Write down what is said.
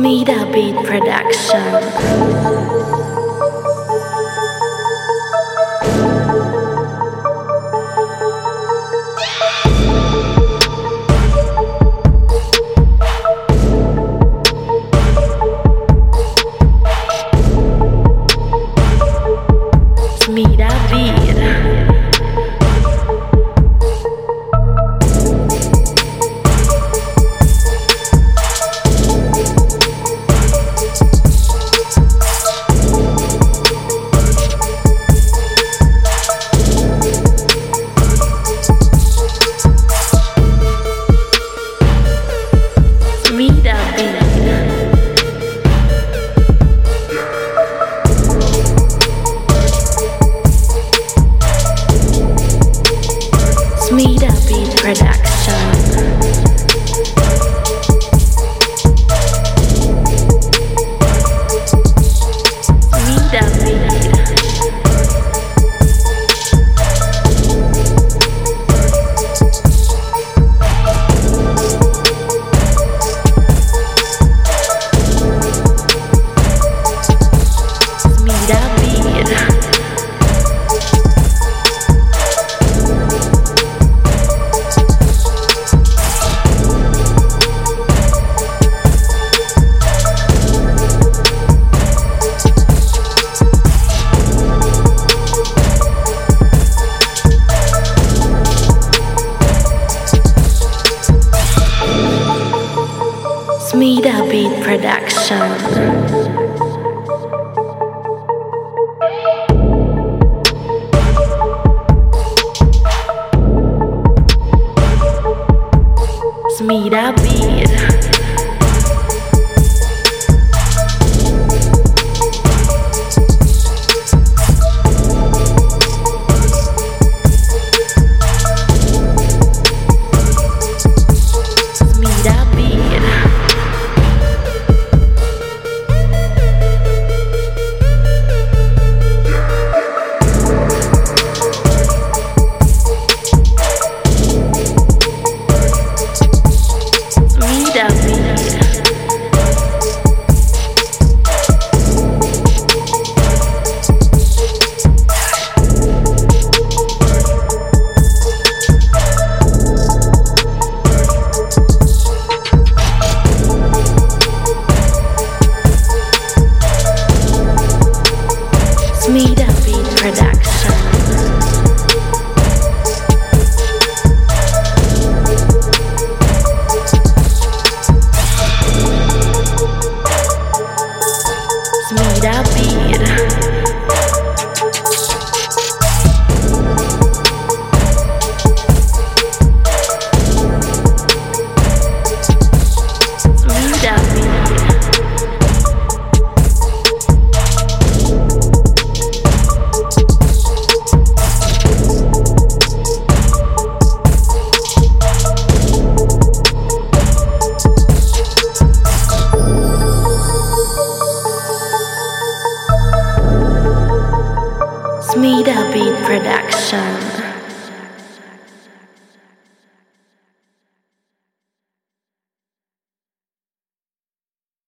Smida Beat Production. Smida Smida Beat Production. Smida Beat. Smida Beat Production. Smida Beat. Smida Beat Production.